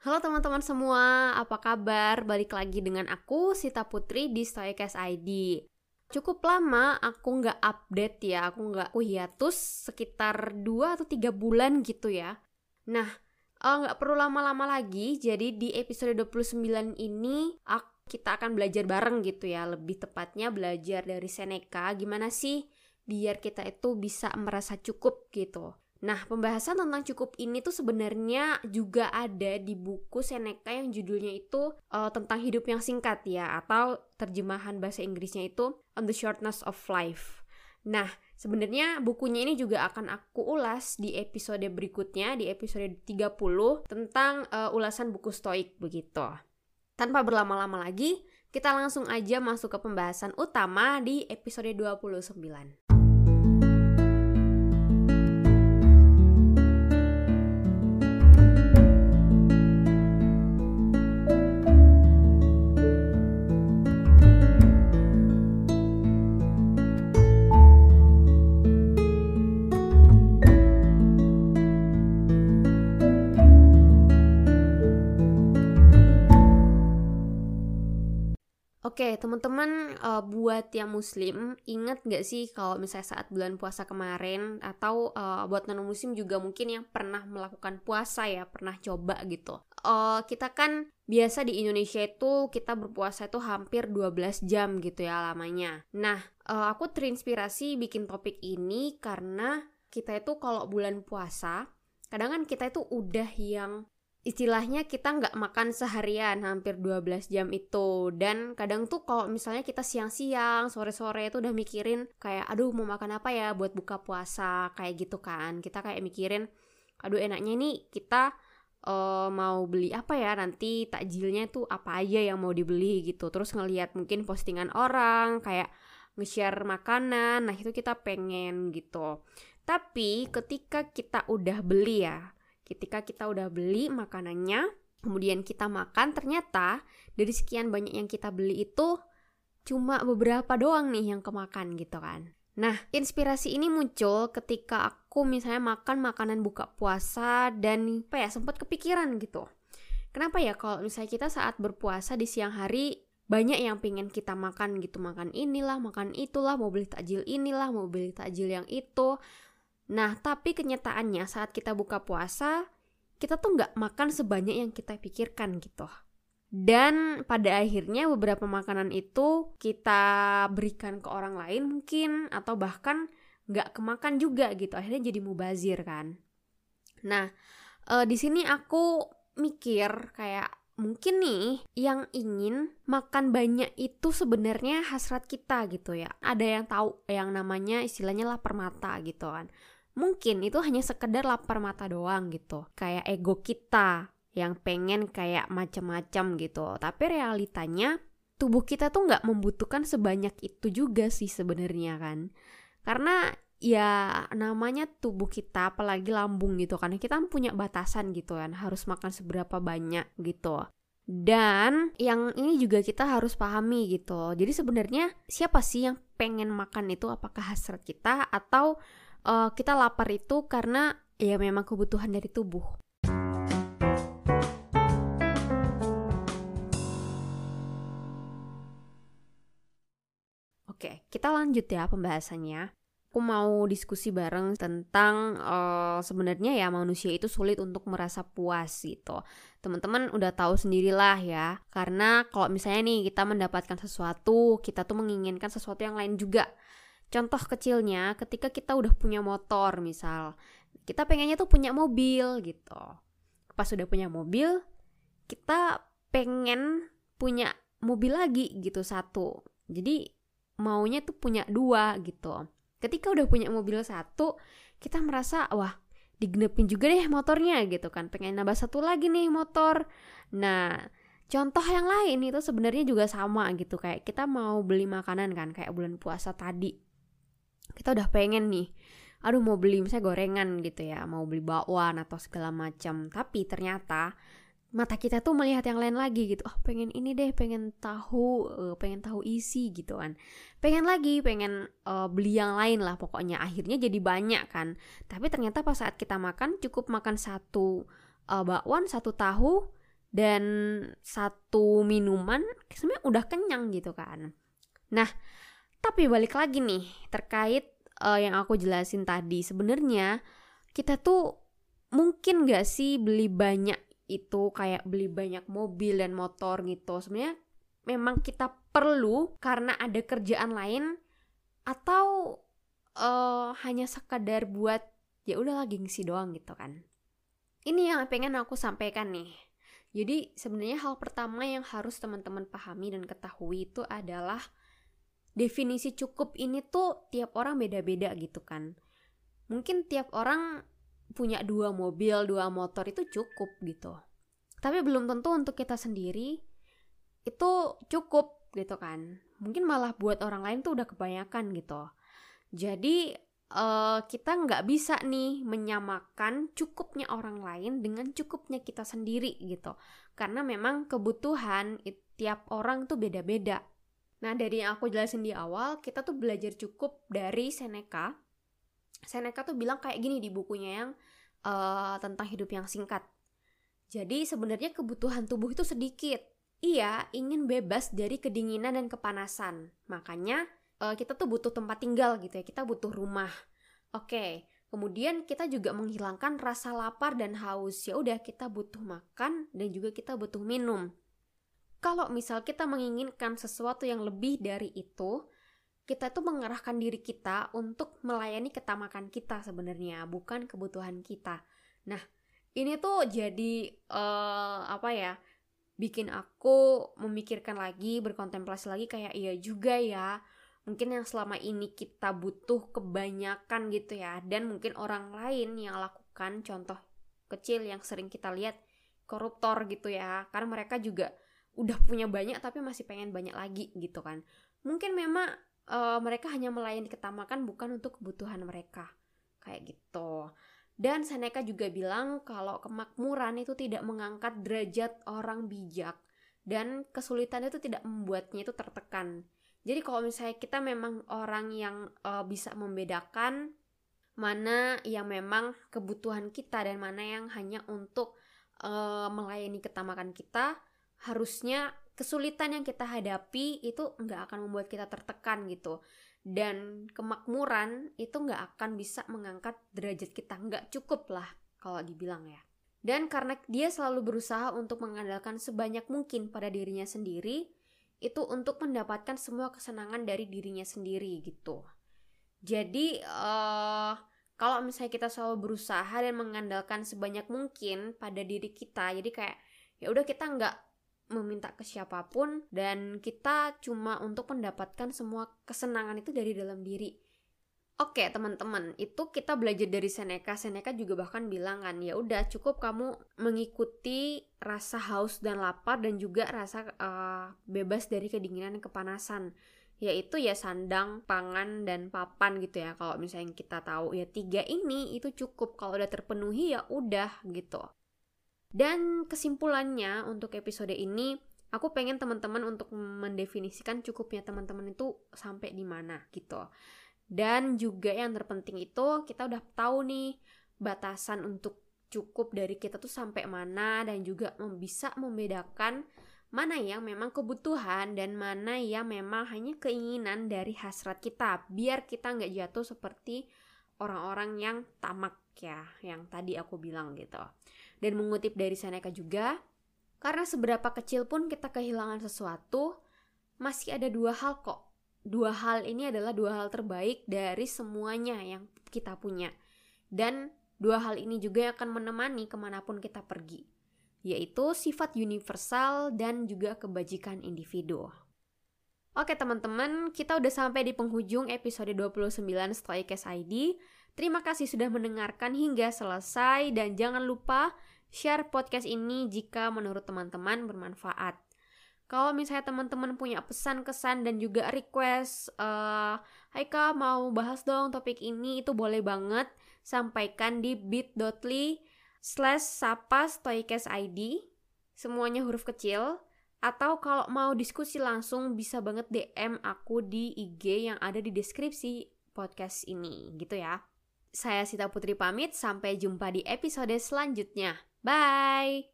Halo teman-teman semua, apa kabar? Balik lagi dengan aku, Sita Putri di Stoikas ID. Cukup lama aku nggak update ya, aku nggak aku hiatus sekitar 2 atau 3 bulan gitu ya. Nah, eh, nggak uh, perlu lama-lama lagi, jadi di episode 29 ini kita akan belajar bareng gitu ya, lebih tepatnya belajar dari Seneca, gimana sih biar kita itu bisa merasa cukup gitu. Nah, pembahasan tentang cukup ini tuh sebenarnya juga ada di buku Seneca yang judulnya itu uh, tentang hidup yang singkat ya, atau terjemahan bahasa Inggrisnya itu On the Shortness of Life. Nah, sebenarnya bukunya ini juga akan aku ulas di episode berikutnya, di episode 30 tentang uh, ulasan buku Stoik begitu. Tanpa berlama-lama lagi, kita langsung aja masuk ke pembahasan utama di episode 29. Oke, teman-teman uh, buat yang muslim, ingat gak sih kalau misalnya saat bulan puasa kemarin atau uh, buat non muslim juga mungkin yang pernah melakukan puasa ya, pernah coba gitu. Uh, kita kan biasa di Indonesia itu kita berpuasa itu hampir 12 jam gitu ya lamanya. Nah, uh, aku terinspirasi bikin topik ini karena kita itu kalau bulan puasa, kadang kan kita itu udah yang istilahnya kita nggak makan seharian hampir 12 jam itu. Dan kadang tuh kalau misalnya kita siang-siang sore-sore itu udah mikirin kayak aduh mau makan apa ya buat buka puasa? Kayak gitu kan. Kita kayak mikirin aduh enaknya nih kita uh, mau beli apa ya? Nanti takjilnya tuh apa aja yang mau dibeli gitu. Terus ngelihat mungkin postingan orang kayak nge-share makanan. Nah itu kita pengen gitu. Tapi ketika kita udah beli ya ketika kita udah beli makanannya, kemudian kita makan, ternyata dari sekian banyak yang kita beli itu cuma beberapa doang nih yang kemakan gitu kan. Nah, inspirasi ini muncul ketika aku misalnya makan makanan buka puasa dan apa ya sempat kepikiran gitu. Kenapa ya kalau misalnya kita saat berpuasa di siang hari banyak yang pengen kita makan gitu makan inilah makan itulah mau beli takjil inilah mau beli takjil yang itu Nah, tapi kenyataannya saat kita buka puasa, kita tuh nggak makan sebanyak yang kita pikirkan gitu. Dan pada akhirnya beberapa makanan itu kita berikan ke orang lain mungkin atau bahkan nggak kemakan juga gitu. Akhirnya jadi mubazir kan. Nah, e, di sini aku mikir kayak mungkin nih yang ingin makan banyak itu sebenarnya hasrat kita gitu ya. Ada yang tahu yang namanya istilahnya lapar mata gitu kan mungkin itu hanya sekedar lapar mata doang gitu. Kayak ego kita yang pengen kayak macam-macam gitu. Tapi realitanya tubuh kita tuh nggak membutuhkan sebanyak itu juga sih sebenarnya kan. Karena ya namanya tubuh kita apalagi lambung gitu karena kita kan punya batasan gitu kan harus makan seberapa banyak gitu. Dan yang ini juga kita harus pahami gitu. Jadi sebenarnya siapa sih yang pengen makan itu? Apakah hasrat kita atau uh, kita lapar itu karena ya memang kebutuhan dari tubuh. Oke, kita lanjut ya pembahasannya. Aku mau diskusi bareng tentang uh, sebenarnya ya manusia itu sulit untuk merasa puas gitu. Teman-teman udah tahu sendirilah ya. Karena kalau misalnya nih kita mendapatkan sesuatu, kita tuh menginginkan sesuatu yang lain juga. Contoh kecilnya ketika kita udah punya motor misal, kita pengennya tuh punya mobil gitu. Pas udah punya mobil, kita pengen punya mobil lagi gitu satu. Jadi maunya tuh punya dua gitu. Ketika udah punya mobil satu, kita merasa wah digenepin juga deh motornya gitu kan. Pengen nambah satu lagi nih motor. Nah, Contoh yang lain itu sebenarnya juga sama gitu kayak kita mau beli makanan kan kayak bulan puasa tadi kita udah pengen nih aduh mau beli misalnya gorengan gitu ya mau beli bakwan atau segala macam. Tapi ternyata mata kita tuh melihat yang lain lagi gitu. Oh pengen ini deh pengen tahu uh, pengen tahu isi gitu kan. Pengen lagi pengen uh, beli yang lain lah pokoknya. Akhirnya jadi banyak kan. Tapi ternyata pas saat kita makan cukup makan satu uh, bakwan satu tahu dan satu minuman sebenarnya udah kenyang gitu kan. Nah, tapi balik lagi nih terkait uh, yang aku jelasin tadi, sebenarnya kita tuh mungkin gak sih beli banyak itu kayak beli banyak mobil dan motor gitu. Sebenarnya memang kita perlu karena ada kerjaan lain atau uh, hanya sekadar buat ya udah lagi ngisi doang gitu kan. Ini yang pengen aku sampaikan nih jadi sebenarnya hal pertama yang harus teman-teman pahami dan ketahui itu adalah definisi cukup ini tuh tiap orang beda-beda gitu kan. Mungkin tiap orang punya dua mobil, dua motor itu cukup gitu. Tapi belum tentu untuk kita sendiri itu cukup gitu kan. Mungkin malah buat orang lain tuh udah kebanyakan gitu. Jadi uh, kita nggak bisa nih menyamakan cukupnya orang lain dengan cukupnya kita sendiri gitu karena memang kebutuhan tiap orang tuh beda-beda nah dari yang aku jelasin di awal kita tuh belajar cukup dari Seneca. Seneca tuh bilang kayak gini di bukunya yang uh, tentang hidup yang singkat. Jadi sebenarnya kebutuhan tubuh itu sedikit. Ia ingin bebas dari kedinginan dan kepanasan. Makanya uh, kita tuh butuh tempat tinggal gitu ya. Kita butuh rumah. Oke okay. kemudian kita juga menghilangkan rasa lapar dan haus. Ya udah kita butuh makan dan juga kita butuh minum kalau misal kita menginginkan sesuatu yang lebih dari itu kita tuh mengerahkan diri kita untuk melayani ketamakan kita sebenarnya bukan kebutuhan kita. Nah ini tuh jadi uh, apa ya bikin aku memikirkan lagi berkontemplasi lagi kayak iya juga ya mungkin yang selama ini kita butuh kebanyakan gitu ya. Dan mungkin orang lain yang lakukan contoh kecil yang sering kita lihat koruptor gitu ya. Karena mereka juga udah punya banyak tapi masih pengen banyak lagi gitu kan. Mungkin memang uh, mereka hanya melayani ketamakan bukan untuk kebutuhan mereka. Kayak gitu. Dan Seneca juga bilang kalau kemakmuran itu tidak mengangkat derajat orang bijak dan kesulitan itu tidak membuatnya itu tertekan. Jadi kalau misalnya kita memang orang yang uh, bisa membedakan mana yang memang kebutuhan kita dan mana yang hanya untuk uh, melayani ketamakan kita, harusnya kesulitan yang kita hadapi itu nggak akan membuat kita tertekan gitu. Dan kemakmuran itu nggak akan bisa mengangkat derajat kita, nggak cukup lah kalau dibilang ya. Dan karena dia selalu berusaha untuk mengandalkan sebanyak mungkin pada dirinya sendiri, itu untuk mendapatkan semua kesenangan dari dirinya sendiri gitu. Jadi uh, kalau misalnya kita selalu berusaha dan mengandalkan sebanyak mungkin pada diri kita, jadi kayak ya udah kita nggak meminta ke siapa pun dan kita cuma untuk mendapatkan semua kesenangan itu dari dalam diri Oke teman-teman, itu kita belajar dari Seneca. Seneca juga bahkan bilang kan, ya udah cukup kamu mengikuti rasa haus dan lapar dan juga rasa uh, bebas dari kedinginan dan kepanasan. Yaitu ya sandang, pangan, dan papan gitu ya. Kalau misalnya kita tahu ya tiga ini itu cukup. Kalau udah terpenuhi ya udah gitu. Dan kesimpulannya untuk episode ini, aku pengen teman-teman untuk mendefinisikan cukupnya teman-teman itu sampai di mana gitu. Dan juga yang terpenting itu kita udah tahu nih batasan untuk cukup dari kita tuh sampai mana dan juga bisa membedakan mana yang memang kebutuhan dan mana yang memang hanya keinginan dari hasrat kita biar kita nggak jatuh seperti orang-orang yang tamak ya yang tadi aku bilang gitu dan mengutip dari Seneca juga karena seberapa kecil pun kita kehilangan sesuatu masih ada dua hal kok dua hal ini adalah dua hal terbaik dari semuanya yang kita punya. Dan dua hal ini juga akan menemani ke mana pun kita pergi, yaitu sifat universal dan juga kebajikan individu. Oke teman-teman, kita udah sampai di penghujung episode 29 Stoikes ID. Terima kasih sudah mendengarkan hingga selesai dan jangan lupa share podcast ini jika menurut teman-teman bermanfaat. Kalau misalnya teman-teman punya pesan kesan dan juga request, uh, Hai kak mau bahas dong topik ini, itu boleh banget sampaikan di bit.ly slash sapa ID, semuanya huruf kecil. Atau kalau mau diskusi langsung bisa banget DM aku di IG yang ada di deskripsi podcast ini, gitu ya. Saya Sita Putri pamit, sampai jumpa di episode selanjutnya. Bye!